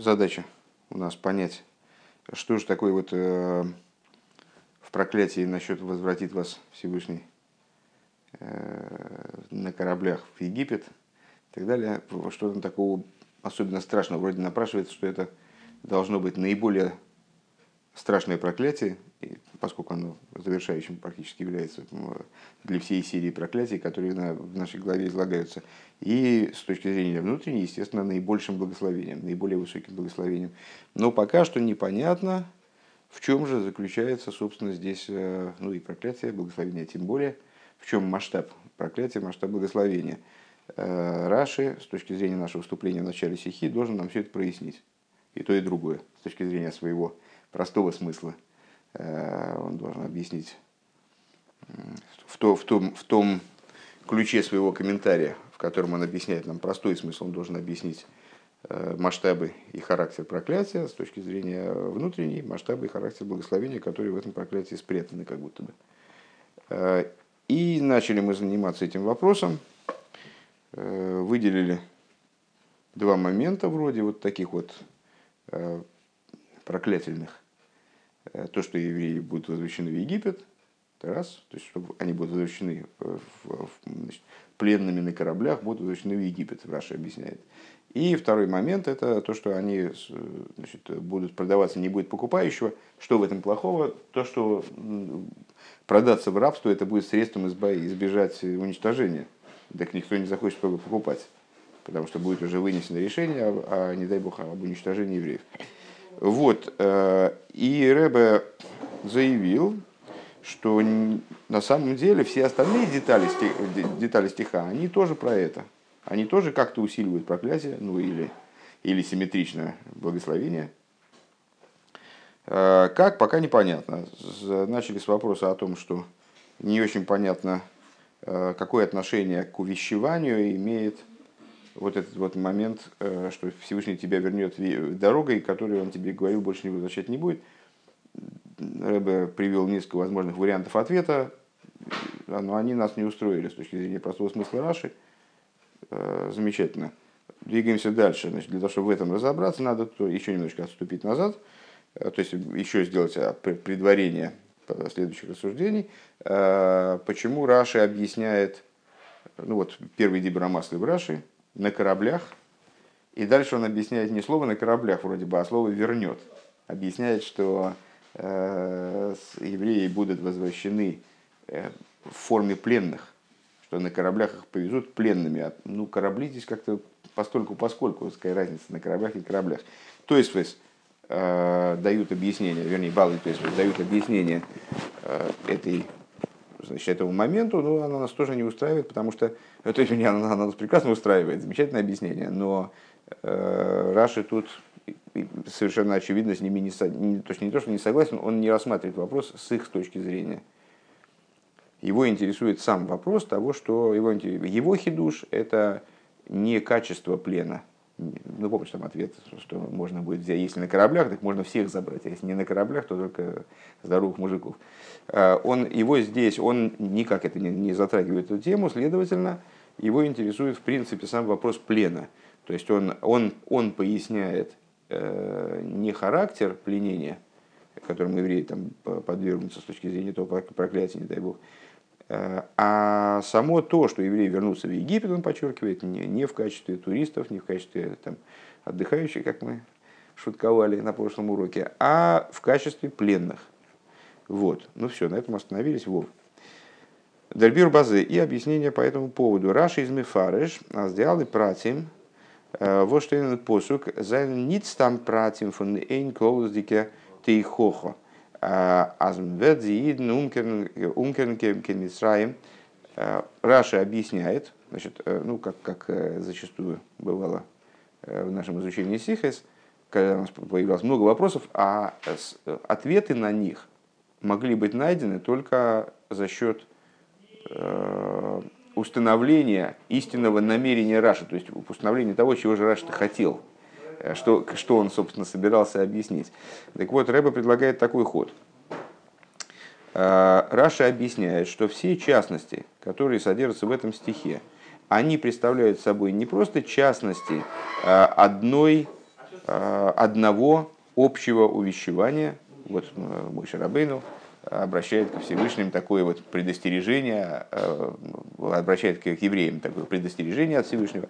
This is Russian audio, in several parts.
задача у нас понять, что же такое вот э, в проклятии насчет возвратит вас Всевышний э, на кораблях в Египет и так далее. Что там такого особенно страшного? Вроде напрашивается, что это должно быть наиболее страшное проклятие, поскольку оно завершающим практически является для всей серии проклятий, которые в нашей главе излагаются. И с точки зрения внутренней, естественно, наибольшим благословением, наиболее высоким благословением. Но пока что непонятно, в чем же заключается, собственно, здесь, э, ну и проклятие, благословение тем более, в чем масштаб проклятия, масштаб благословения. Э, Раши, с точки зрения нашего вступления в начале стихи, должен нам все это прояснить. И то, и другое, с точки зрения своего простого смысла. Э, он должен объяснить в, то, в, том, в том ключе своего комментария, в котором он объясняет нам простой смысл, он должен объяснить э, масштабы и характер проклятия с точки зрения внутренней, масштабы и характер благословения, которые в этом проклятии спрятаны как будто бы. Э, и начали мы заниматься этим вопросом, выделили два момента вроде вот таких вот проклятельных. Э, то, что евреи будут возвращены в Египет, это раз, то есть, чтобы они будут возвращены в, в, значит, пленными на кораблях, будут возвращены в Египет, Раша объясняет. И второй момент – это то, что они значит, будут продаваться, не будет покупающего. Что в этом плохого? То, что продаться в рабство – это будет средством избежать уничтожения. Так никто не захочет покупать, потому что будет уже вынесено решение, а, а не дай бог, об уничтожении евреев. Вот. Э, и Рэбе заявил, что на самом деле все остальные детали, детали стиха, они тоже про это. Они тоже как-то усиливают проклятие, ну или, или симметричное благословение. Э, как, пока непонятно. Начали с вопроса о том, что не очень понятно, э, какое отношение к увещеванию имеет вот этот вот момент, э, что Всевышний тебя вернет дорогой, которую он тебе говорил, больше не возвращать не будет. Рэбе привел несколько возможных вариантов ответа, но они нас не устроили с точки зрения простого смысла Раши. Э, замечательно. Двигаемся дальше. Значит, для того, чтобы в этом разобраться, надо еще немножко отступить назад, э, то есть еще сделать предварение следующих рассуждений. Почему Раши объясняет, ну вот первый дибрамаслы в Раши, на кораблях. И дальше он объясняет не слово на кораблях вроде бы, а слово вернет. Объясняет, что э, евреи будут возвращены э, в форме пленных, что на кораблях их повезут пленными. А, ну, корабли здесь как-то постольку поскольку, какая разница на кораблях и кораблях. То есть, э, дают объяснение, вернее, баллы, то есть дают объяснение э, этой значит, этому моменту, но она нас тоже не устраивает, потому что, то есть, она, она нас прекрасно устраивает, замечательное объяснение, но э, Раши тут совершенно очевидно с ними не, не, то, есть не то, что не согласен, он не рассматривает вопрос с их точки зрения. Его интересует сам вопрос того, что его, его хидуш – это не качество плена. Ну, помнишь там ответ, что можно будет взять, если на кораблях, так можно всех забрать, а если не на кораблях, то только здоровых мужиков. Э, он, его здесь, он никак это не, не затрагивает эту тему, следовательно, его интересует в принципе сам вопрос плена. То есть он, он, он поясняет э, не характер пленения, которому евреи там подвергнутся с точки зрения того проклятия, не дай бог, а само то, что евреи вернутся в Египет, он подчеркивает, не, в качестве туристов, не в качестве там, отдыхающих, как мы шутковали на прошлом уроке, а в качестве пленных. Вот. Ну все, на этом остановились. Вов. Дальбир базы и объяснение по этому поводу. Раши из Мефареш, а сделали пратим, э, именно посук, зайн ниц там пратим фон эйн клоуздике тейхохо. А, кемисраем. Э, Раши объясняет, значит, э, ну, как, как зачастую бывало в нашем изучении Сихес, когда у нас появилось много вопросов, а ответы на них могли быть найдены только за счет э, установления истинного намерения Раши, то есть установления того, чего же Раши хотел, э, что, что он, собственно, собирался объяснить. Так вот, Рэба предлагает такой ход. Э, Раша объясняет, что все частности, которые содержатся в этом стихе, они представляют собой не просто частности одной одного общего увещевания. Вот мой Шарабейну обращает ко Всевышним такое вот предостережение, обращает к евреям такое предостережение от Всевышнего,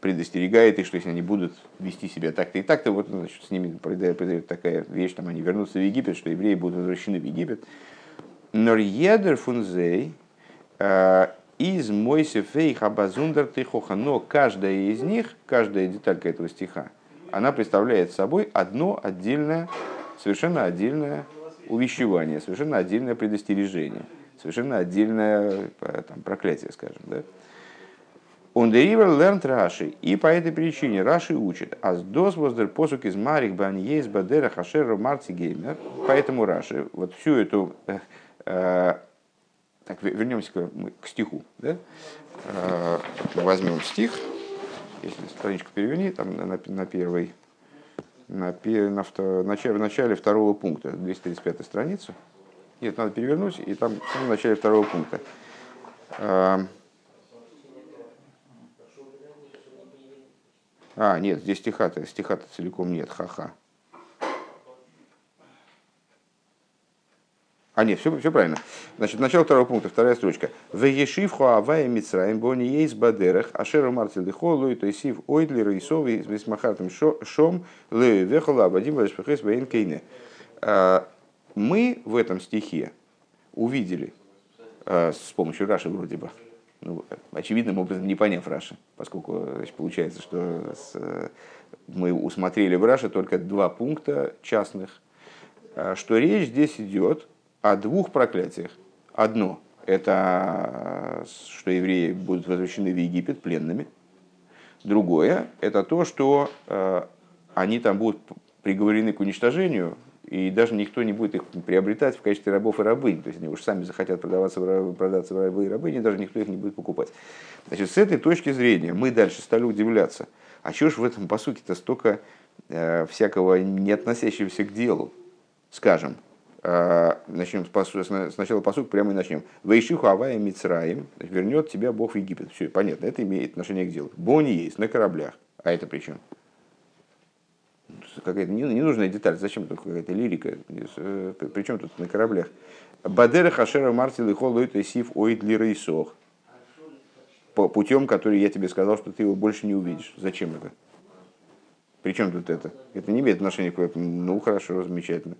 предостерегает их, что если они будут вести себя так-то и так-то, вот значит, с ними произойдет такая вещь, там они вернутся в Египет, что евреи будут возвращены в Египет. Норьедер фунзей э, из Мойсефей Хабазундер Тихоха. Но каждая из них, каждая деталька этого стиха, она представляет собой одно отдельное, совершенно отдельное увещевание, совершенно отдельное предостережение, совершенно отдельное э, там, проклятие, скажем. Да? Он деривер learned Раши. И по этой причине Раши учит. Аз дос воздер посук из марик баньез бадера хашера марти геймер. Поэтому Раши вот всю эту... Э, э, так, вернемся к, к стиху. Да? Э, возьмем стих. Если страничку переверни, там на, на первой... На, на, на, начале, в начале второго пункта, 235 страница. Нет, надо перевернуть, и там в начале второго пункта. А, нет, здесь стиха-то, стиха-то целиком нет, ха-ха. А, нет, все, все правильно. Значит, начало второго пункта, вторая строчка. В Ешивху Авая Мицраем Бони Ейс Бадерах Ашера Мартил Дехолу то есть Ойдли Рейсови Весмахартом Шом Ле Вехола Абадим Вашпахес Баин Кейне. А, мы в этом стихе увидели а, с помощью Раши вроде бы, ну, очевидным образом не поняв Раши, поскольку значит, получается, что с, мы усмотрели в Раши только два пункта частных, а, что речь здесь идет о двух проклятиях. Одно – это что евреи будут возвращены в Египет пленными. Другое – это то, что э, они там будут приговорены к уничтожению и даже никто не будет их приобретать в качестве рабов и рабынь. То есть они уж сами захотят продаваться, продаться в рабы и рабыни, даже никто их не будет покупать. Значит, с этой точки зрения мы дальше стали удивляться, а чего ж в этом посуке-то столько э, всякого не относящегося к делу? Скажем, э, начнем с посу, сначала посук прямо и начнем. Вейшиху Авая Мицраим, вернет тебя Бог в Египет. Все, понятно, это имеет отношение к делу. Бони есть на кораблях. А это при чем? Какая-то ненужная деталь. Зачем тут какая-то лирика? Э, Причем тут на кораблях? Бадера Хашера Мартил и Холлойт и Сив Оид Лирейсох. Путем, который я тебе сказал, что ты его больше не увидишь. Зачем это? Причем тут это? Это не имеет отношения к. Ну, хорошо, замечательно.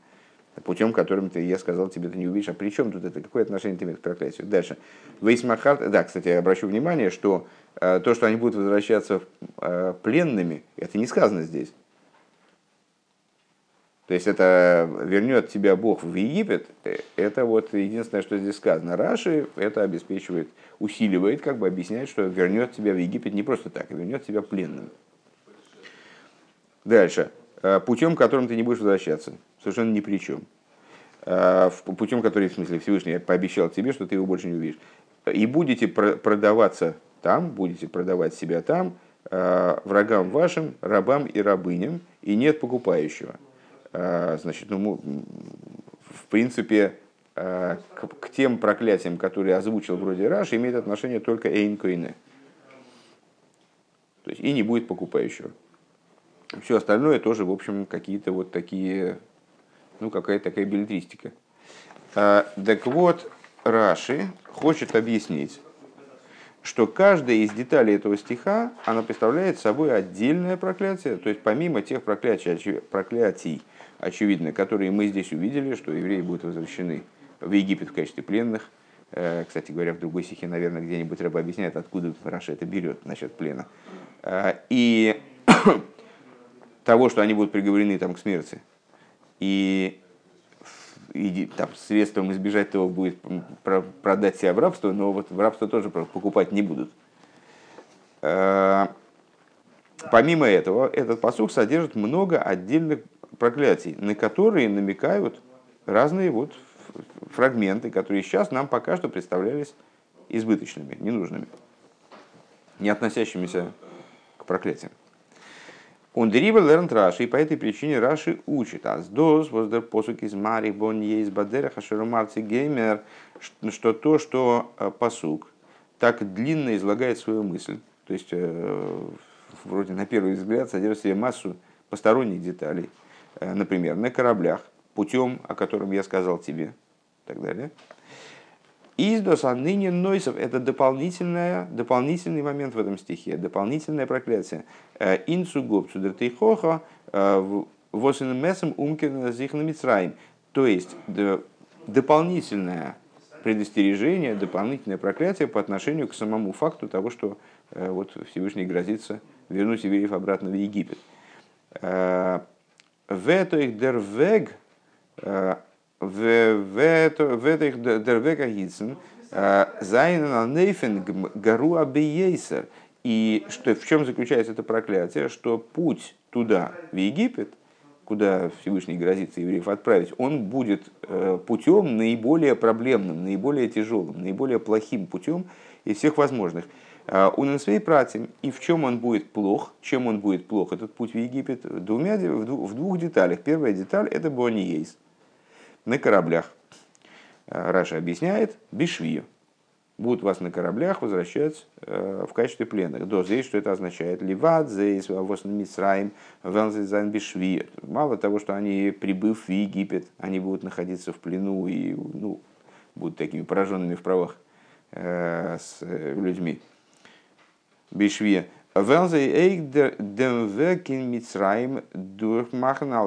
Путем, которым ты, я сказал, тебе ты не увидишь. А при чем тут это? Какое отношение это имеет к проклятию? Дальше. Вейсмахарт. Да, кстати, я обращу внимание, что э, то, что они будут возвращаться э, пленными, это не сказано здесь. То есть это вернет тебя Бог в Египет, э, это вот единственное, что здесь сказано. Раши это обеспечивает, усиливает, как бы объясняет, что вернет тебя в Египет не просто так, а вернет тебя пленным. Дальше. Э, путем, которым ты не будешь возвращаться. Совершенно ни при чем. Э, путем, который, в смысле, Всевышний пообещал тебе, что ты его больше не увидишь. И будете продаваться там, будете продавать себя там, врагам вашим, рабам и рабыням, и нет покупающего. А, значит, ну, в принципе, а, к, к тем проклятиям, которые озвучил вроде Раш, имеет отношение только Эйн. То есть и не будет покупающего. Все остальное тоже, в общем, какие-то вот такие, ну, какая-то такая билетристика. А, так вот, Раши хочет объяснить, что каждая из деталей этого стиха, она представляет собой отдельное проклятие, то есть помимо тех проклятий, проклятий очевидно, которые мы здесь увидели, что евреи будут возвращены в Египет в качестве пленных. Э, кстати говоря, в другой стихе, наверное, где-нибудь Рыба объясняет, откуда Раша это берет насчет плена. Э, и того, что они будут приговорены там, к смерти. И, и там, средством избежать того будет продать себя в рабство, но вот в рабство тоже покупать не будут. Э, помимо этого, этот посух содержит много отдельных проклятий, на которые намекают разные вот фрагменты, которые сейчас нам пока что представлялись избыточными, ненужными, не относящимися к проклятиям. Он дерибал лернт Раши, и по этой причине Раши учит. Аз доз воздер посук из Мари бон есть бадера хашерумарци геймер, что то, что э, посук так длинно излагает свою мысль, то есть э, вроде на первый взгляд содержит в себе массу посторонних деталей. Например, на кораблях, путем, о котором я сказал тебе, и так далее. Издос ныне нойсов – это дополнительное, дополнительный момент в этом стихе, дополнительное проклятие. Инсу гоп цудертейхоха восен месом умкин зихна мицраим. То есть дополнительное предостережение, дополнительное проклятие по отношению к самому факту того, что э, вот Всевышний грозится вернуть евреев обратно в Египет. Э, в этих дервег в этих дервега гитсен зайнен нейфен гару абиейсер. И что, в чем заключается это проклятие? Что путь туда, в Египет, куда Всевышний грозится евреев отправить, он будет э, путем наиболее проблемным, наиболее тяжелым, наиболее плохим путем из всех возможных. Э, у Нансвей пратим, и в чем он будет плох, чем он будет плох, этот путь в Египет, двумя, в двух деталях. Первая деталь – это Бониейс на кораблях. Э, Раша объясняет, бишвию. Будут вас на кораблях возвращать э, в качестве пленных. До здесь, что это означает? Ливат, зейс, восн мисраим, велзайзан бишви. Мало того, что они, прибыв в Египет, они будут находиться в плену и ну, будут такими пораженными в правах с э, людьми. Бишвия.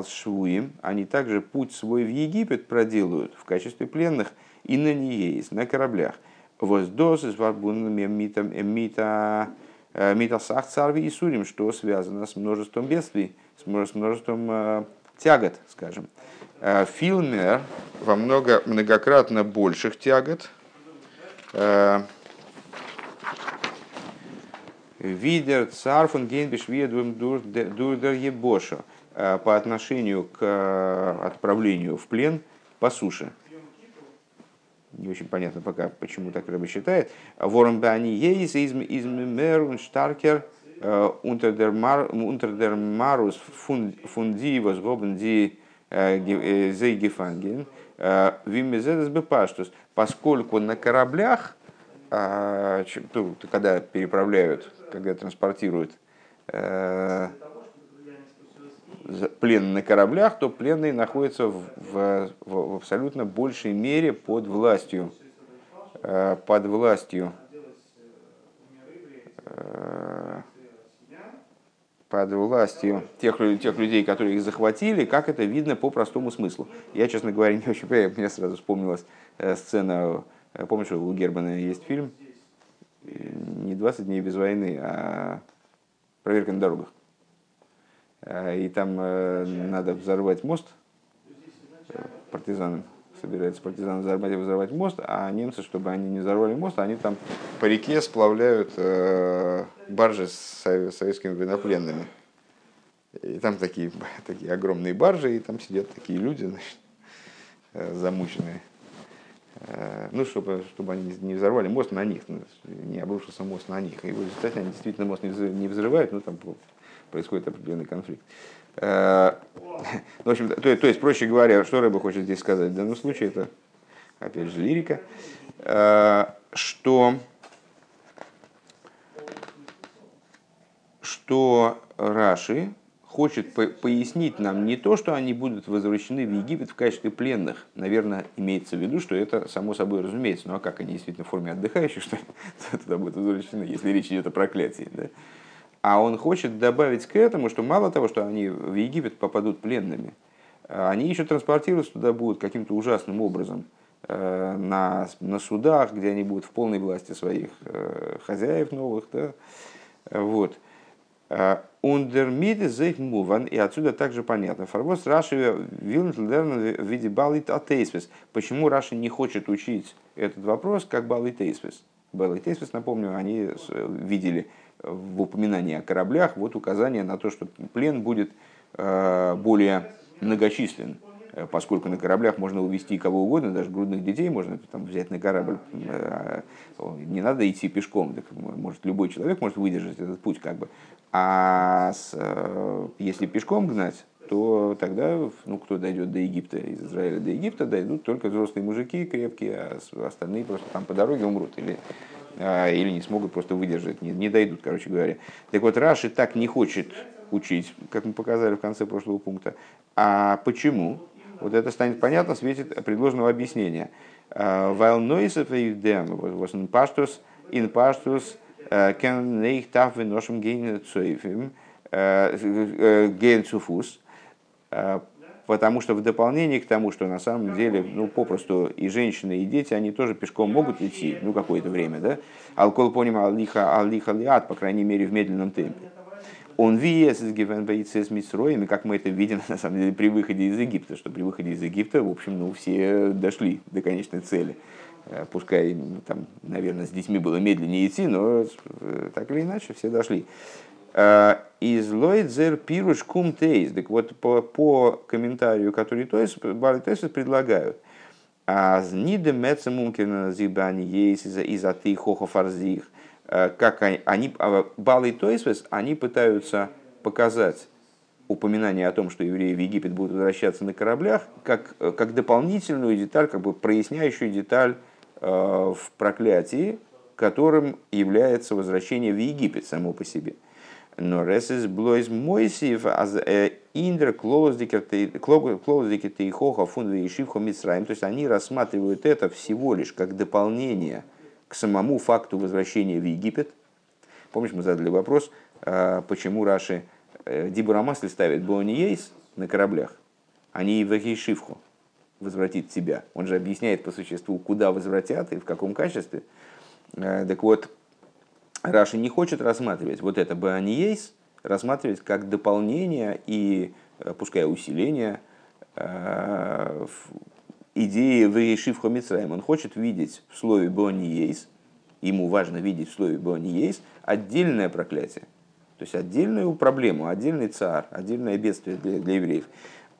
Швуим, они также путь свой в Египет проделают в качестве пленных и на ней на кораблях. Воздос с митом мита мита сах царви и сурим, что связано с множеством бедствий, с множеством э, тягот, скажем. Э, Филмер во много, многократно больших тягот, э, Видер царфун гейнбиш дурдер ебоша по отношению к э, отправлению в плен по суше. Не очень понятно пока, почему так Рэба считает. Ворон бани ейс из мерун штаркер унтердермарус фунди возгобен ди зейгефанген вимезедес бепаштус. Поскольку на кораблях а, когда переправляют, когда транспортируют э, плен на кораблях, то пленные находятся в, в, в абсолютно большей мере под властью, э, под властью э, под властью тех, тех людей, которые их захватили, как это видно по простому смыслу. Я, честно говоря, не очень понимаю, мне сразу вспомнилась сцена помнишь, у Германа есть фильм не 20 дней без войны, а проверка на дорогах. Э, и там э, надо взорвать мост, партизаны собираются партизаны взорвать, взорвать мост, а немцы, чтобы они не взорвали мост, они там по реке сплавляют баржи с советскими военнопленными. И там такие, такие огромные баржи, и там сидят такие люди, значит, замученные. Э, ну, чтобы, чтобы они не взорвали мост на них, ну, не обрушился мост на них. И в результате они действительно мост не взрывают, но там происходит определенный конфликт. Э, ну, в общем, то, то есть, проще говоря, что Рэба хочет здесь сказать? В данном случае это, опять же, лирика, э, что, что Раши хочет пояснить нам не то, что они будут возвращены в Египет в качестве пленных. Наверное, имеется в виду, что это само собой разумеется. Ну а как они действительно в форме отдыхающих, что туда будут возвращены, если речь идет о проклятии. Да? А он хочет добавить к этому, что мало того, что они в Египет попадут пленными, они еще транспортируются туда будут каким-то ужасным образом э, на, на судах, где они будут в полной власти своих э, хозяев новых. Да? Вот. Ундермиде зейх муван, и отсюда также понятно. Фарвоз Раши вилнтлдерн в виде балит атейсвис. Почему Раши не хочет учить этот вопрос как балит тейсвис? Балит тейсвис, напомню, они видели в упоминании о кораблях вот указание на то, что плен будет э, более многочислен, э, поскольку на кораблях можно увезти кого угодно, даже грудных детей можно там, взять на корабль. Э, не надо идти пешком, так, может любой человек может выдержать этот путь как бы. А с, э, если пешком гнать, то тогда, ну, кто дойдет до Египта, из Израиля до Египта, дойдут только взрослые мужики крепкие, а остальные просто там по дороге умрут или или не смогут просто выдержать, не, не дойдут, короче говоря. Так вот, Раши так не хочет учить, как мы показали в конце прошлого пункта. А почему? Вот это станет понятно в свете предложенного объяснения. Neusef и Дем, was in Pastus, in Pastus, кен нейх тав виношим гейн цуэфим, гейн цуфус, потому что в дополнение к тому, что на самом деле, ну, попросту и женщины, и дети, они тоже пешком могут идти, ну, какое-то время, да? Алкол поним алиха алиха лиат, по крайней мере, в медленном темпе. Он виес из гивенбейцы с Мисроем, и как мы это видим, на самом деле, при выходе из Египта, что при выходе из Египта, в общем, ну, все дошли до конечной цели. Э, пускай, там, наверное, с детьми было медленнее идти, но э, так или иначе все дошли. Э, из Лойдзер Пируш Кум Тейс. Так вот, по, по комментарию, который Тойс, Бали Тойс предлагают. А ниде меца мумкина зибани есть из аты хохо фарзих. Как они, а, Бали Тойс, они пытаются показать упоминание о том, что евреи в Египет будут возвращаться на кораблях, как, как дополнительную деталь, как бы проясняющую деталь э, в проклятии, которым является возвращение в Египет само по себе. Но ресес блойз мойсив аз э, индер клоуздикер тейхоха фунда и шивхо митсраим. То есть они рассматривают это всего лишь как дополнение к самому факту возвращения в Египет. Помнишь, мы задали вопрос, э, почему Раши э, Дибурамасли ставит Бониейс на кораблях, а не в Ехишивху возвратит тебя. Он же объясняет по существу, куда возвратят и в каком качестве. Так вот, Раши не хочет рассматривать вот это Бааниейс, рассматривать как дополнение и, э, пускай усиление э, идеи в Ешивхо Мицраем. Он хочет видеть в слове Бааниейс, ему важно видеть в слове Бааниейс отдельное проклятие. То есть отдельную проблему, отдельный царь, отдельное бедствие для, для евреев.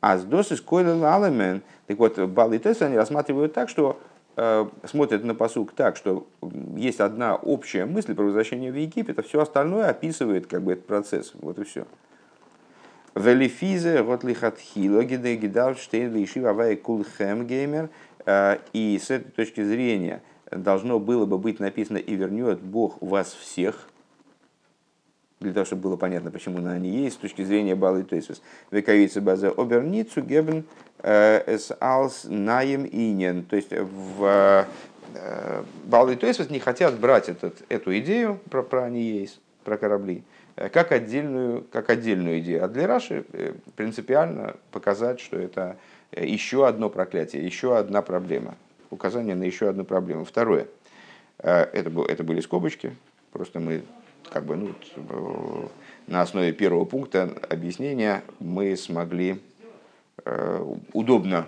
А с досыс койлен алемен, так вот, Бал и Тесс они рассматривают так, что Э, смотрят на посук так, что есть одна общая мысль про возвращение в Египет, а все остальное описывает как бы этот процесс. Вот и все. Велифизе, Ротлихатхило, Гидал, Штейн, Ишива, Авай, Кулхэм, Геймер. Э, и с этой точки зрения должно было бы быть написано «И вернет Бог вас всех», для того, чтобы было понятно, почему на они есть, с точки зрения Балы Тойсус. Вековица база оберницу гебен эс алс наем инен. То есть в Балы Тойсус не хотят брать этот, эту идею про, про они есть, про корабли, как отдельную, как отдельную идею. А для Раши принципиально показать, что это еще одно проклятие, еще одна проблема. Указание на еще одну проблему. Второе. Это, это были скобочки, просто мы как бы, ну, э, на основе первого пункта объяснения мы смогли э, удобно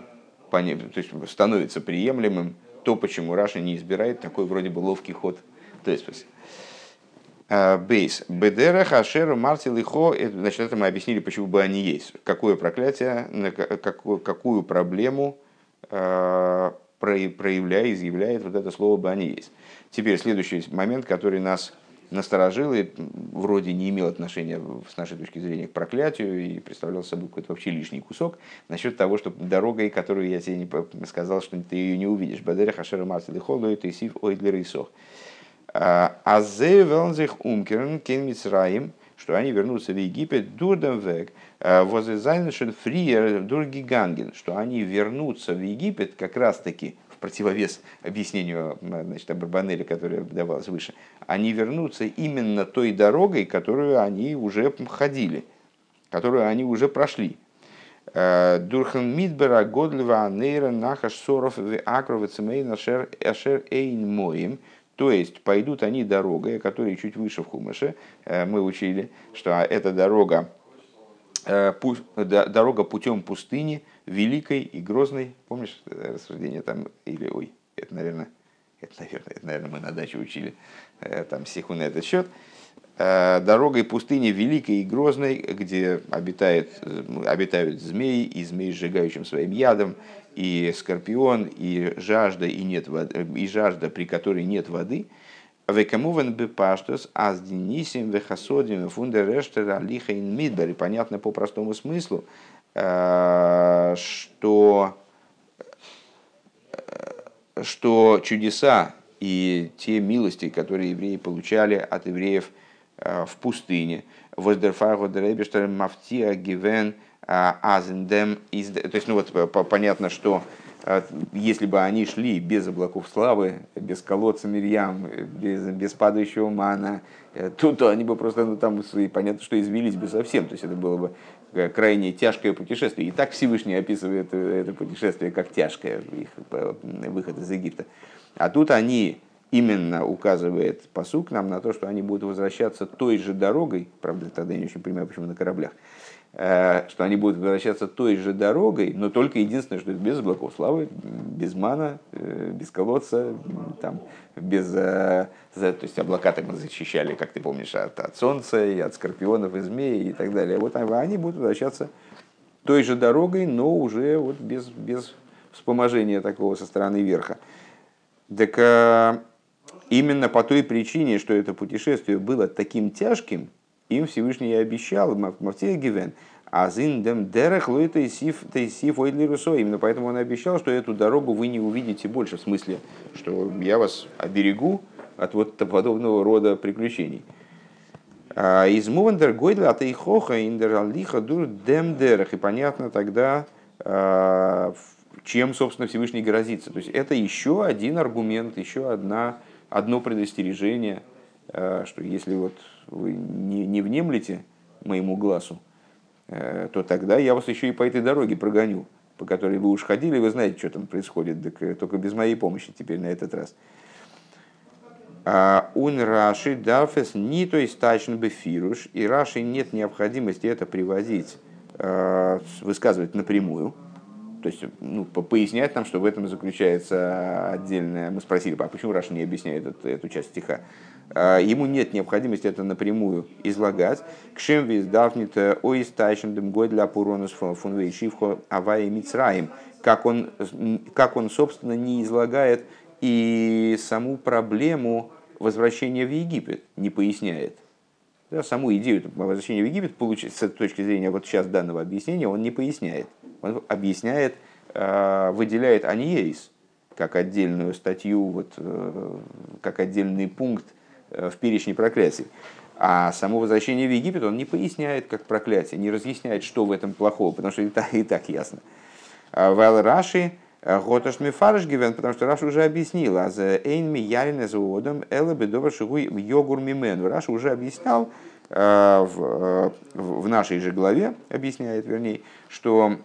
понять, то есть становится приемлемым то, почему Раша не избирает такой вроде бы ловкий ход. То есть, э, Бейс. Бедера, Хашер, Марти, Лихо. Значит, это мы объяснили, почему бы они есть. Какое проклятие, какую, какую проблему проявляет, изъявляет вот это слово бы они есть. Теперь следующий момент, который нас насторожил и вроде не имел отношения с нашей точки зрения к проклятию и представлял собой какой-то вообще лишний кусок насчет того, что дорогой, которую я тебе не сказал, что ты ее не увидишь. Бадер хашер марсели холу и сив ойдлер и сох. А зе велнзих умкерн кен мицраим, что они вернутся в Египет, дурдем век, возле зайншен фриер дургиганген, что они вернутся в Египет как раз таки противовес объяснению значит, Абарбанеля, которое давалось выше, они вернутся именно той дорогой, которую они уже ходили, которую они уже прошли. Э, Дурхан Мидбера Годлева Нейра Нахаш Соров Акрова Цемейн Ашер Эйн Моим. То есть пойдут они дорогой, которая чуть выше в Хумыше. Э, мы учили, что эта дорога, э, дорога путем пустыни – великой и грозной. Помнишь э, рассуждение там? Или, ой, это, наверное, это, наверное, это, наверное, мы на даче учили там стиху на этот счет. Дорогой пустыни великой и грозной, где обитает, обитают змеи, и змеи, сжигающим своим ядом, и скорпион, и жажда, и, нет воды, и жажда, при которой нет воды. Векамуван бепаштус аз денисим вехасодим фундерештера лихайн мидбер. И понятно по простому смыслу, что, что чудеса и те милости, которые евреи получали от евреев в пустыне. Воздерфагу дребештер мафтия гивен азендем. То есть, ну вот понятно, что если бы они шли без облаков славы, без колодца Мирьям, без, без падающего мана, то, то они бы просто, ну там, и понятно, что извелись бы совсем. То есть это было бы крайне тяжкое путешествие. И так Всевышний описывает это путешествие как тяжкое, их выход из Египта. А тут они именно указывает посук нам на то, что они будут возвращаться той же дорогой, правда, тогда я не очень понимаю, почему на кораблях, э, что они будут возвращаться той же дорогой, но только единственное, что без облаков славы, без мана, э, без колодца, там, без, э, то есть облака так мы защищали, как ты помнишь, от, от солнца и от скорпионов и змей и так далее. Вот они будут возвращаться той же дорогой, но уже вот без, без вспоможения такого со стороны верха. Так Именно по той причине, что это путешествие было таким тяжким, им Всевышний и обещал, Мавтия Гивен, а зиндем дерех лой тейсиф тейсиф ойдлирусо. Именно поэтому он обещал, что эту дорогу вы не увидите больше, в смысле, что я вас оберегу от вот подобного рода приключений. А из Мувандер Гойдля от Эйхоха индер Алиха дур дем дерех. И понятно тогда, а, чем, собственно, Всевышний грозится. То есть это еще один аргумент, еще одна одно предостережение, что если вот вы не, не внемлете моему глазу, э, то тогда я вас еще и по этой дороге прогоню, по которой вы уж ходили, вы знаете, что там происходит, так, э, только без моей помощи теперь на этот раз. А, ун Раши дафес не то есть тачен бефируш, и Раши нет необходимости это приводить, высказывать напрямую, то есть ну, пояснять нам, что в этом заключается отдельное... Мы спросили, а почему Раша не объясняет эту, эту часть стиха? А, ему нет необходимости это напрямую излагать. Кшем виз дафнит оистайшем дем гой для пуронус фунвей шивхо авай мицраим. Как он, как он, собственно, не излагает и саму проблему возвращения в Египет, не поясняет. Да, саму идею возвращения в Египет, получается, с точки зрения вот сейчас данного объяснения, он не поясняет он объясняет, э, выделяет аниейс как отдельную статью, вот, э, как отдельный пункт э, в перечне проклятий. А само возвращение в Египет он не поясняет как проклятие, не разъясняет, что в этом плохого, потому что и так, и так ясно. ווייל רש״י האט שוין מפרש געווען, потому что Раши уже объяснил, אז אין מיירין האדם אלא בדבר שהוא יגור ממנו. Раши уже объяснял в, в нашей же главе, объясняет вернее, что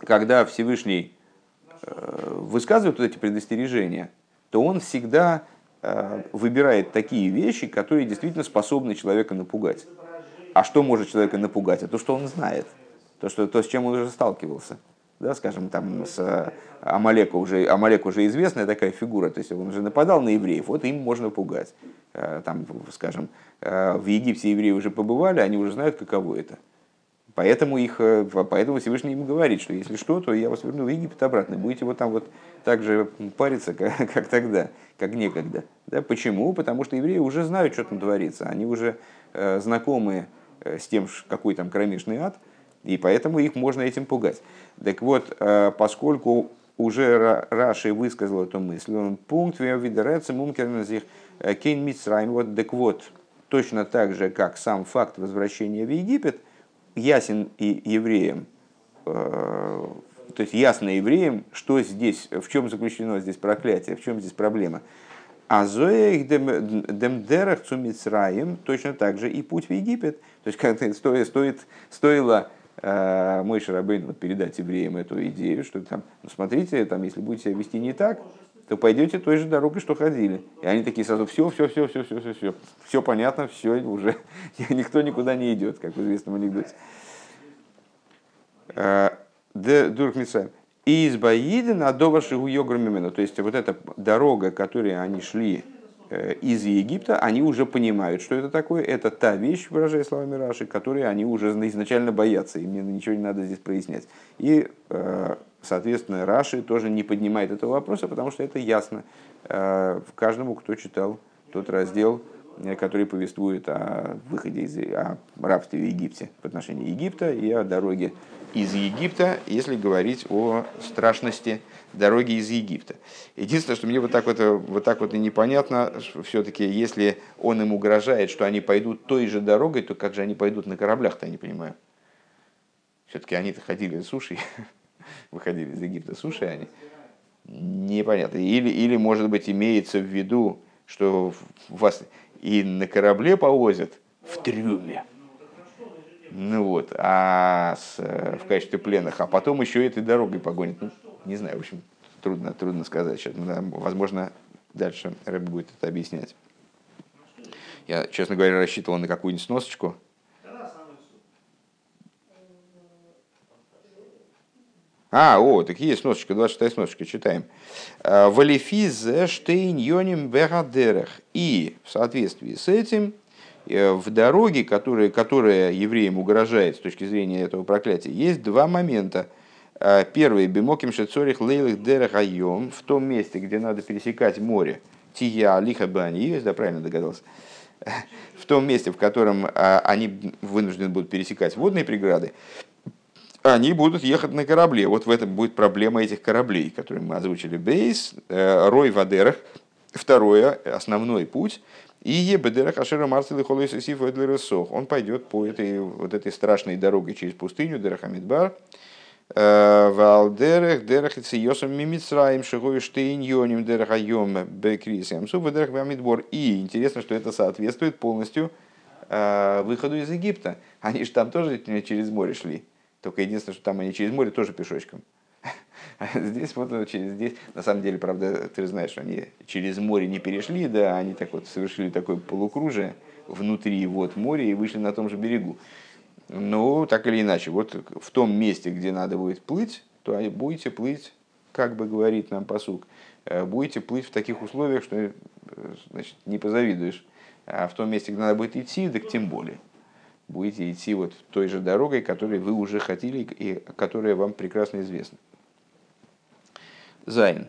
когда Всевышний э, высказывает вот эти предостережения, то он всегда э, выбирает такие вещи, которые действительно способны человека напугать. А что может человека напугать? А то, что он знает, то, что, то с чем он уже сталкивался. Да, скажем, там с э, Амалека уже, Амалек уже известная такая фигура, то есть он уже нападал на евреев, вот им можно пугать. Там, скажем, в Египте евреи уже побывали, они уже знают, каково это. Поэтому, их, э, поэтому Всевышний им говорит, что если что, то я вас верну в Египет обратно. Будете вот там вот так же париться, как, как тогда, как некогда. Да? Почему? Потому что евреи уже знают, что там творится. Они уже э, знакомы э, с тем, какой там кромешный ад, и поэтому их можно этим пугать. Так вот, э, поскольку уже Раши высказал эту мысль, он пункт видерется мумкерназих э, кейн митсрайм. Вот, так вот, точно так же, как сам факт возвращения в Египет – ясен и евреям, э, то есть ясно евреям, что здесь, в чем заключено здесь проклятие, в чем здесь проблема. А зоих демдерах цумицраем точно так же и путь в Египет. То есть как стоит, стоит, стоило э, мой Шарабейн передать евреям эту идею, что там, ну, смотрите, там, если будете себя вести не так, то пойдете той же дорогой, что ходили. И они такие сразу, все, все, все, все, все, все, все, все понятно, все уже, никто никуда не идет, как в известном анекдоте. Э, Дурхмицаем. И из Баиды на Довашигу Йограмимена. То есть вот эта дорога, которой они шли э, из Египта, они уже понимают, что это такое. Это та вещь, выражая словами Раши, которые они уже изначально боятся. Им ничего не надо здесь прояснять. И э, Соответственно, Раши тоже не поднимает этого вопроса, потому что это ясно. Э, каждому, кто читал тот раздел который повествует о выходе из о рабстве в Египте в отношении Египта и о дороге из Египта, если говорить о страшности дороги из Египта. Единственное, что мне вот так вот, вот, так вот и непонятно, все-таки, если он им угрожает, что они пойдут той же дорогой, то как же они пойдут на кораблях-то, я не понимаю. Все-таки они-то ходили сушей, выходили из Египта сушей они. Непонятно. Или, или, может быть, имеется в виду, что вас и на корабле повозят в трюме. Ну вот, а с, э, в качестве пленных, а потом еще этой дорогой погонят. Ну, не знаю, в общем, трудно, трудно сказать. Сейчас, возможно, дальше Рэб будет это объяснять. Я, честно говоря, рассчитывал на какую-нибудь сносочку. А, о, такие есть сносочка, 26 сносочка, читаем. «Э, Валифиз штейн йоним берадерах. И в соответствии с этим Э, в дороге, которая, которая евреям угрожает с точки зрения этого проклятия, есть два момента. Э, первый, бимоким шецорих лейлых дерахайом, в том месте, где надо пересекать море, тия лиха бани, да, правильно догадался, в том месте, в котором они вынуждены будут пересекать водные преграды, они будут ехать на корабле. Вот в этом будет проблема этих кораблей, которые мы озвучили. Бейс, Рой Вадерах. Второе, основной путь – и ебедера хашера марцелы холой сосиф Он пойдет по этой, вот этой страшной дороге через пустыню, Дерахамидбар. Э, Валдерех, дерах йосом мимицраем, шигой штейньоним дерахайом бекрисем, су дерах бамидбор. И интересно, что это соответствует полностью э, выходу из Египта. Они же там тоже через море шли. Только единственное, что там они через море тоже пешочком. здесь вот э, через здесь, на самом деле, правда, ты знаешь, они через море не перешли, да, они так вот совершили такое полукружие внутри вот моря и вышли на том же берегу. Но так или иначе, вот в том месте, где надо будет плыть, то будете плыть, как бы говорит нам посук, э, будете плыть в таких условиях, что э, значит, не позавидуешь. А в том месте, где надо будет идти, так тем более. Будете идти вот той же дорогой, которой вы уже хотели и которая вам прекрасно известна. Зайн.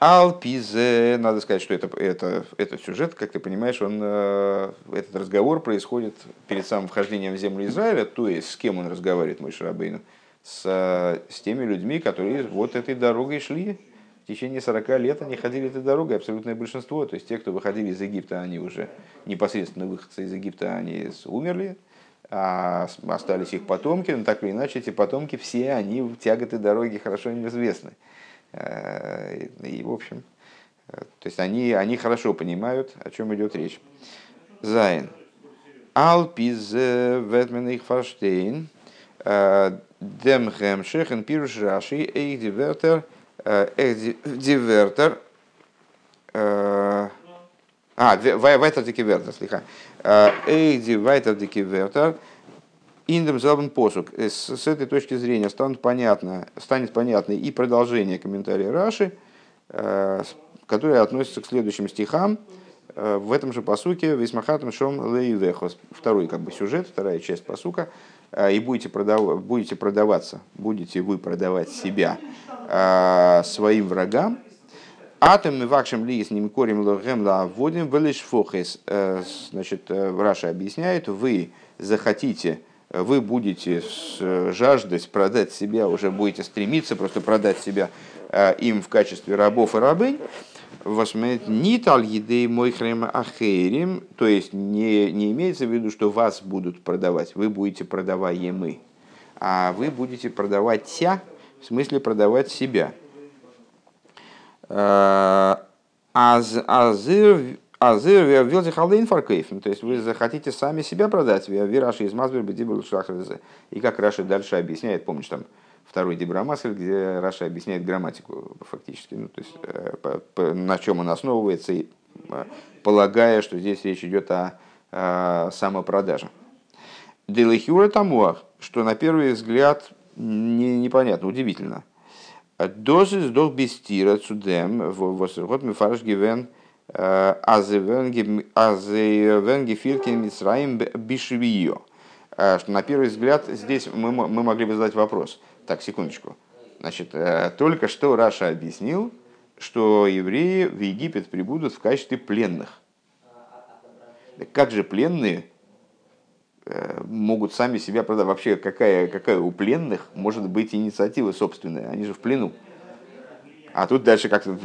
Алпизе, надо сказать, что это, это, этот сюжет, как ты понимаешь, он, э, этот разговор происходит перед самым вхождением в землю Израиля, то есть с кем он разговаривает, мой Шарабейну? С, с теми людьми, которые вот этой дорогой шли. В течение 40 лет они ходили этой дорогой, абсолютное большинство. То есть те, кто выходили из Египта, они уже непосредственно выходцы из Египта, они умерли, а остались их потомки, но так или иначе эти потомки все, они в тяготы дороги хорошо им известны. Э, и, в общем, э, то есть они, они хорошо понимают, о чем идет речь. Зайн. Алпиз ветмен их фаштейн. Э, Дем хемшехен пируш раши эйх дивертер эйх дивертер а, вайтер дикивертер, слегка. Эйх дивайтер дикивертер Индем Залбен. Э, с этой точки зрения станет понятно, станет понятно и продолжение комментария Раши, э, которое относится к следующим стихам. Э, в этом же посуке Висмахатом Шом Лейвехос. Второй как бы сюжет, вторая часть посука. И будете, продав... будете продаваться, будете вы продавать себя своим врагам, Атом и вакшем ли с ним корем логем ла вводим в фохес. Значит, Раша объясняет, вы захотите вы будете жаждать продать себя, уже будете стремиться просто продать себя э, им в качестве рабов и рабынь, восьмет нитал едей мой хрем ахерим, то есть не, не имеется в виду, что вас будут продавать, вы будете продаваемы, а вы будете продавать ся, в смысле продавать себя. Э, אז, אז איר, אז איר וויל זיך אליין פארקויפן. То есть вы захотите сами себя продать. ווי רש״י איז מסביר בדיבור שאחרי זה. И как Раши дальше объясняет, помнишь, там второй דיבור המתחיל, где Раши объясняет грамматику фактически. Ну, то есть э, по, по, на чем он основывается, и, э, полагая, что здесь речь идет о, о самопродаже. דלכאורה תמוה, что на первый взгляд не, непонятно, удивительно. Дозы сдох бестира цудем, вот мы фарш гивен Азевенги Фиркин Мицраим Бишвио. Что на первый взгляд здесь мы, мы могли бы задать вопрос. Так, секундочку. Значит, э, только что Раша объяснил, что евреи в Египет прибудут в качестве пленных. Как же пленные могут сами себя продать? Вообще, какая, какая у пленных может быть инициатива собственная? Они же в плену. А тут дальше как-то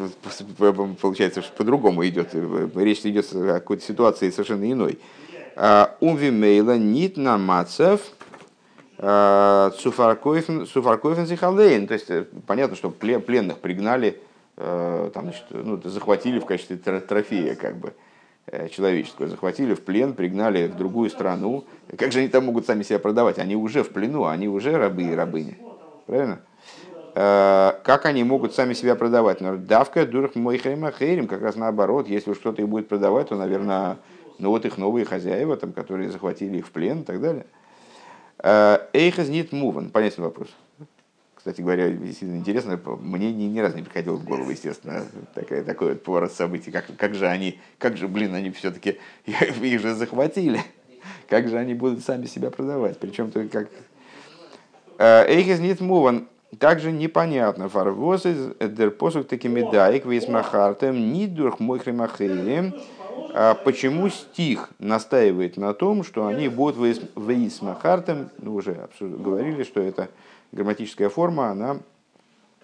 получается, по-другому идет. Речь идет о какой-то ситуации совершенно иной. Умвимейла нит на мацев Суфаркоефен Зихалейн. То есть понятно, что пленных пригнали, там, значит, ну, захватили в качестве трофея, как бы человеческого. Захватили в плен, пригнали в другую страну. Как же они там могут сами себя продавать? Они уже в плену, они уже рабы и рабыни. Правильно? Как они могут сами себя продавать? Но давка дурах мой хейрим, как раз наоборот, если уж кто-то их будет продавать, то, наверное, ну вот их новые хозяева, там, которые захватили их в плен и так далее. Эйхаз нет муван. Понятен вопрос. Кстати говоря, действительно интересно, мне ни, ни разу не приходило в голову, естественно, такая, такой поворот событий. Как, как же они, как же, блин, они все-таки, их же захватили. Как же они будут сами себя продавать? Причем то как... Эйхаз нет муван. Также непонятно, фарвоз из дерпосук такими даек весмахартем нидурх мой хремахеем а почему стих настаивает на том, что они будут вейсмахартем, ну, уже говорили, что это грамматическая форма, она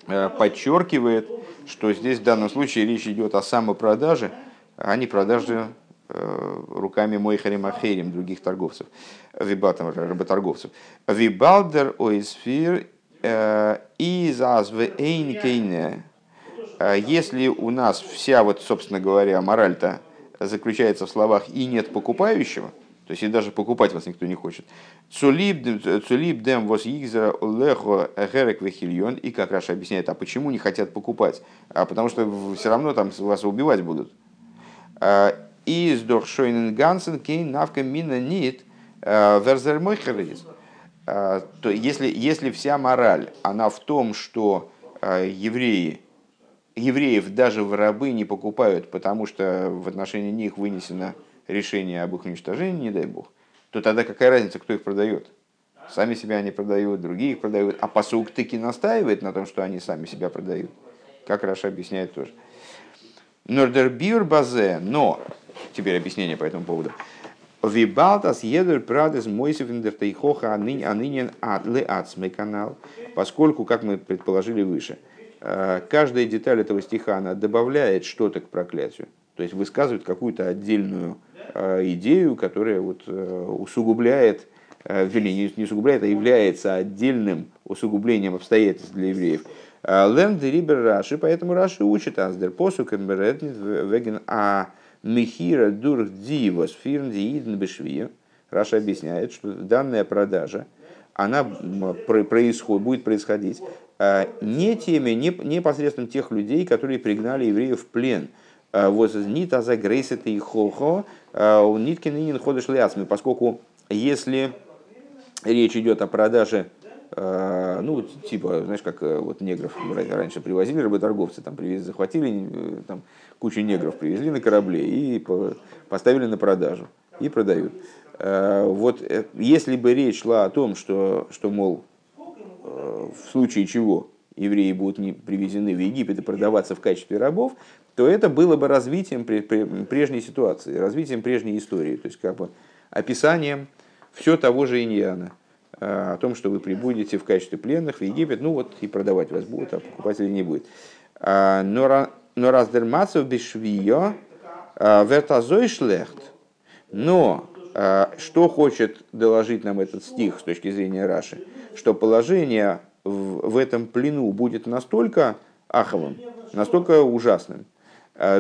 э, подчеркивает, что здесь в данном случае речь идет о самопродаже, а не продаже э, руками Мойхарем Ахерем, других торговцев, вибатом, работорговцев. Вибалдер ойсфир э, из эйнкейне. Если у нас вся, вот, собственно говоря, мораль-то заключается в словах «и нет покупающего», то есть и даже покупать вас никто не хочет. Цулиб дем вос игзера лехо герек вехильон. И как Раша объясняет, а почему не хотят покупать? А потому что все равно там вас убивать будут. А, Из доршойнен гансен кейн навка мина нит а, верзер мой а, то если, если вся мораль, она в том, что евреи евреев даже в рабы не покупают, потому что в отношении них вынесено решение об их уничтожении, не дай бог, то тогда какая разница, кто их продает? Сами себя они продают, другие их продают. А посук таки настаивает на том, что они сами себя продают. Как Раша объясняет тоже. Нордербюр базе, но, теперь объяснение по этому поводу. Вибалтас едер прадес мойсев индертейхоха анынен атле ацмей канал. Поскольку, как мы предположили выше, Э, каждая деталь этого стиха, она добавляет что-то к проклятию. То есть высказывает какую-то отдельную идею, которая вот э, усугубляет, или не усугубляет, а является отдельным усугублением обстоятельств для евреев. Лэнд Рибер Раши, поэтому Раши учит Аздер посу веген а михира дур дивос фирн диидн бешвия. Раша объясняет, что данная продажа, она происходит, будет происходить Э, не теми, не, непосредственно тех людей, которые пригнали евреев в плен. Э, вот нита за грейсет и хохо, э, нитки ныне ходишь ляцми, поскольку если речь идет о продаже ну, типа, знаешь, как вот негров раньше привозили работорговцы, там привезли, захватили там, кучу негров, привезли на корабле и поставили на продажу и продают. Вот если бы речь шла о том, что, что мол, в случае чего евреи будут не привезены в Египет и продаваться в качестве рабов, то это было бы развитием прежней ситуации, развитием прежней истории, то есть как бы описанием все того же иньяна, о том, что вы прибудете в качестве пленных в Египет, ну вот и продавать вас будут, а покупателей не будет. А, но раздермацев бешвио а, вертазой шлехт. Но а, что хочет доложить нам этот стих с точки зрения Раши? Что положение в, этом плену будет настолько аховым, настолько ужасным,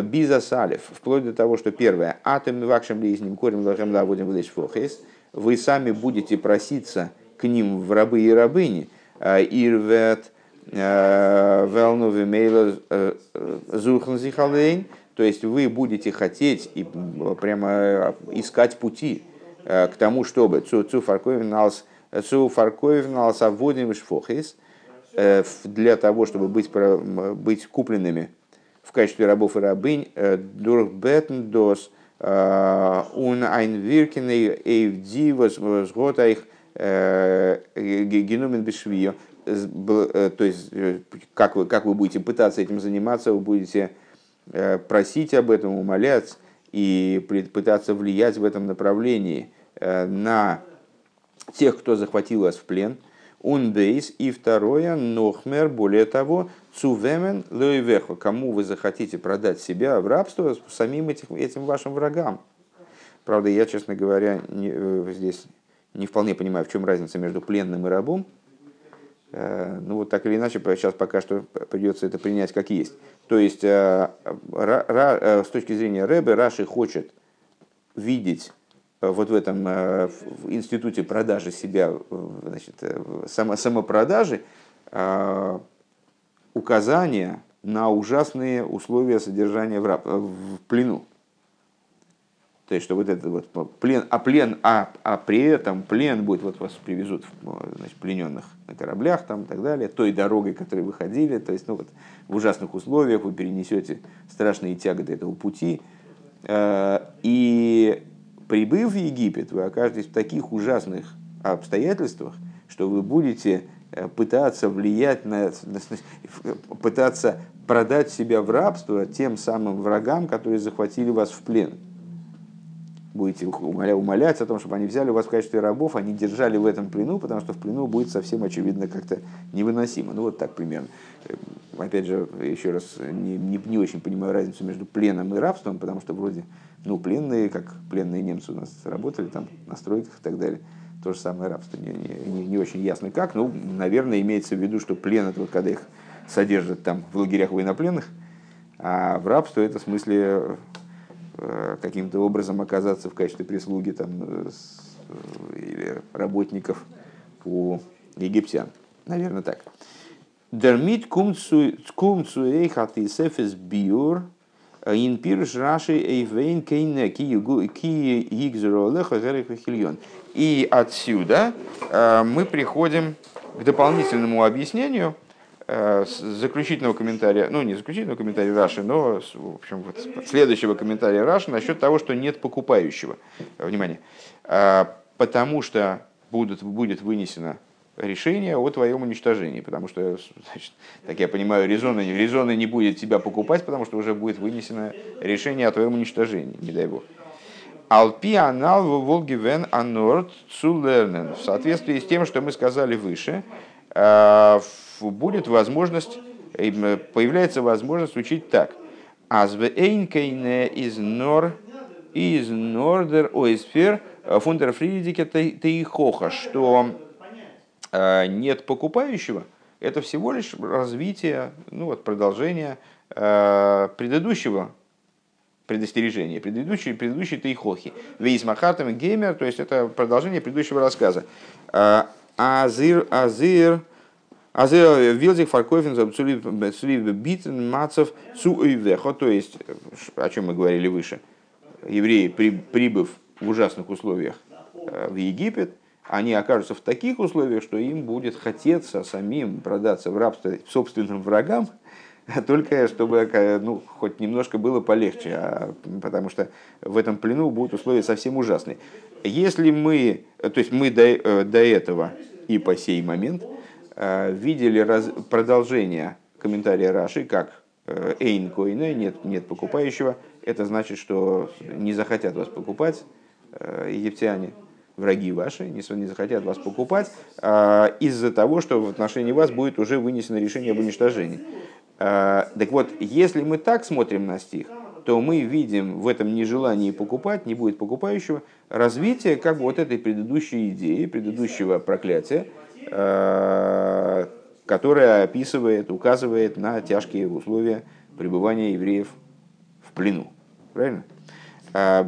Биза салев, вплоть до того, что первое, атом вакшем ли из ним корем лахем лаводим фохес, вы сами будете проситься к ним в рабы и рабыни, э, ирвет э, велну вимейла зурхан зихалейн, то есть вы будете хотеть и прямо искать пути к тому, чтобы цу фарковиналс Цу фаркоевнал саводим шфохис э, для того, чтобы быть, быть купленными в качестве рабов и рабынь дурбетн дос ун айн виркиный эйвди возгота их генумен бешвио. То есть, э, как вы, как вы будете пытаться этим заниматься, вы будете э, просить об этом, умолять и пытаться влиять в этом направлении на тех, кто захватил вас в плен. Унбейс. И второе, нохмер, более того, цувемен лоевехо. Кому вы захотите продать себя в рабство самим этих, этим вашим врагам. Правда, я, честно говоря, не, здесь не вполне понимаю, в чем разница между пленным и рабом. Э, ну вот так или иначе, сейчас пока что придется это принять как есть. То есть, э, э, с точки зрения Рэбе, Раши хочет видеть вот в этом в институте продажи себя, значит, само, самопродажи, указания на ужасные условия содержания в, раб, в плену. То есть, что вот это вот плен, а плен, а, а при этом плен будет, вот вас привезут значит, плененных на кораблях там и так далее, той дорогой, которой вы ходили, то есть, ну вот в ужасных условиях вы перенесете страшные тяготы этого пути. Э, и прибыв в Египет, вы окажетесь в таких ужасных обстоятельствах, что вы будете пытаться влиять на, пытаться продать себя в рабство тем самым врагам, которые захватили вас в плен будете умолять о том, чтобы они взяли вас в качестве рабов, они держали в этом плену, потому что в плену будет совсем очевидно как-то невыносимо. Ну вот так примерно. Эм, опять же, еще раз, не, не, не очень понимаю разницу между пленом и рабством, потому что вроде, ну, пленные, как пленные немцы у нас работали там на стройках и так далее, то же самое рабство. Не, не, не очень ясно как, ну, наверное, имеется в виду, что плен это вот когда их содержат там в лагерях военнопленных, а в рабство это в смысле Э, каким-то образом оказаться в качестве прислуги там, э, или работников у египтян. Наверное, так. Дермит кумцу эйхат и сефес биур э, ин пирш раши эйвейн кейне ки. И отсюда мы приходим к дополнительному объяснению – Э, заключительного комментария, ну не заключительного комментария Раши, но в общем, вот следующего комментария Раши насчет того, что нет покупающего. Внимание. Э, потому что будут, будет вынесено решение о твоем уничтожении. Потому что, значит, так я понимаю, резоны, резоны не будет тебя покупать, потому что уже будет вынесено решение о твоем уничтожении, не дай бог. Алпи анал волгивен анорд цулернен. В соответствии с тем, что мы сказали выше, э, будет возможность, э, появляется возможность учить так. Азве эйнкейне из нор из нордер ойсфер фундер фридике тейхоха, что э, нет покупающего, это всего лишь развитие, ну вот продолжение э, предыдущего предостережения, предыдущей, предыдущей тейхохи. Вейс Махатам Геймер, то есть это продолжение предыдущего рассказа. Азир, Азир, Азе Вилзик Фаркофин Цулив Битен Мацев Цуэвехо, то есть, о чем мы говорили выше, евреи, прибыв в ужасных условиях э, в Египет, они окажутся в таких условиях, что им будет хотеться самим продаться в рабство собственным врагам, только чтобы ну, хоть немножко было полегче, а, потому что в этом плену будут условия совсем ужасные. Если мы, то есть мы до, э, до этого и по сей момент – Э, видели раз, продолжение комментария Раши, как э, Эйн Койне, нет, нет покупающего, это значит, что не захотят вас покупать э, египтяне, враги ваши, не, захотят вас покупать из-за того, что в отношении вас будет уже вынесено решение об уничтожении. Так вот, если мы так смотрим на стих, то мы видим в этом нежелании покупать, не будет покупающего, развитие как бы вот этой предыдущей идеи, предыдущего проклятия, Э, которая описывает, указывает на тяжкие условия пребывания евреев в плену. Правильно? Э,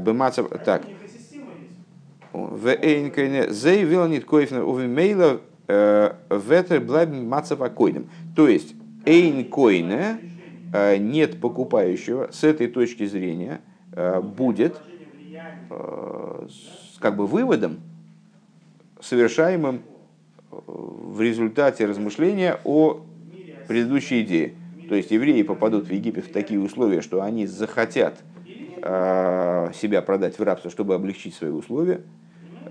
Бемацев, так. Зей вилнит койфна увимейла э, ветер блайб мацев акойдем. То есть, эйн койне, нет покупающего, с этой точки зрения будет как бы выводом, совершаемым в результате размышления о предыдущей идее. То есть евреи попадут в Египет в такие условия, что они захотят себя продать в рабство, чтобы облегчить свои условия,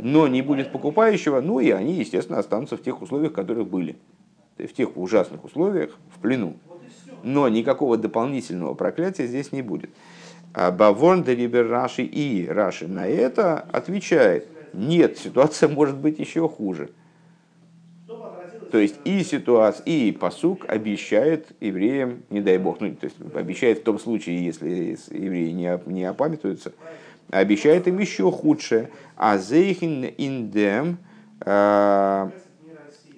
но не будет покупающего, ну и они, естественно, останутся в тех условиях, в которых были. В тех ужасных условиях, в плену. Но никакого дополнительного проклятия здесь не будет. Бавон Дерибер Раши и Раши на это отвечает, нет, ситуация может быть еще хуже. То есть и ситуация, и посук обещает евреям, не дай бог, ну, то есть обещает в том случае, если евреи не, не опамятуются, обещает им еще худшее. А зейхин индем э,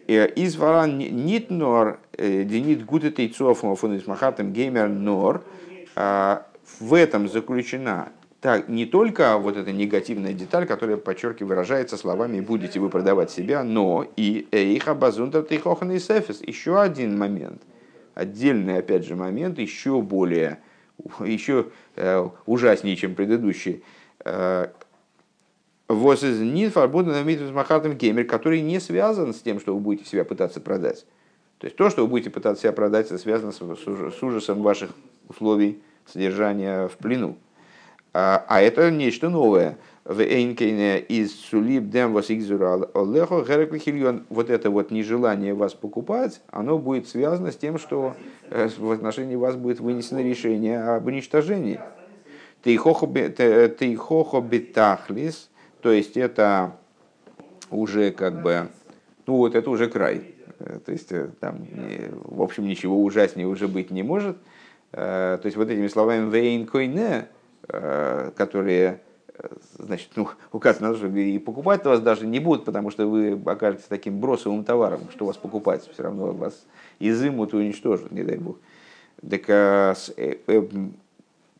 э, из варан нит нор э, денит гутет тейцов фон махатом геймер нор в этом заключена так, не только вот эта негативная деталь, которая, подчеркиваю, выражается словами «будете вы продавать себя», но и «эйха базунтер тейхохан и сефис». Еще один момент, отдельный, опять же, момент, еще более, еще э, ужаснее, чем предыдущий. Э, Воз из Нидфарбуда на Махатом Геймер, который не связан с тем, что вы будете себя пытаться продать. То есть то, что вы будете пытаться себя продать, это связано с ужасом ваших условий содержания в плену. А, а это нечто новое. В Эйнкейне из Сулиб Дем Олехо Вот это вот нежелание вас покупать, оно будет связано с тем, что э, в отношении вас будет вынесено решение об уничтожении. Тейхохо бетахлис, то есть это уже как бы, ну вот это уже край. Э, то есть э, там, в общем, ничего ужаснее уже быть не может. То есть вот этими словами «вейн койне», Э, которые э, значит, ну, указано что и покупать вас даже не будут, потому что вы окажетесь таким бросовым товаром, что вас покупать, все равно вас изымут и уничтожат, не дай бог. Так э,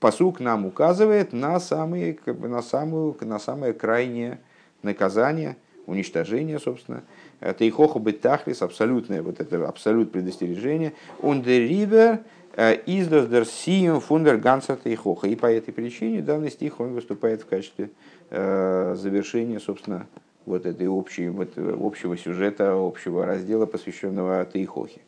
посук нам указывает на, самые, на, самую, на самое крайнее наказание, уничтожение, собственно. Это и хохо бетахлис, абсолютное, вот это абсолют предостережение. Он ривер Издос дер сием фундер гансерта и хоха. И по этой причине данный стих он выступает в качестве э, завершения, собственно, вот этой общей, вот, общего сюжета, общего раздела, посвященного Тейхохе.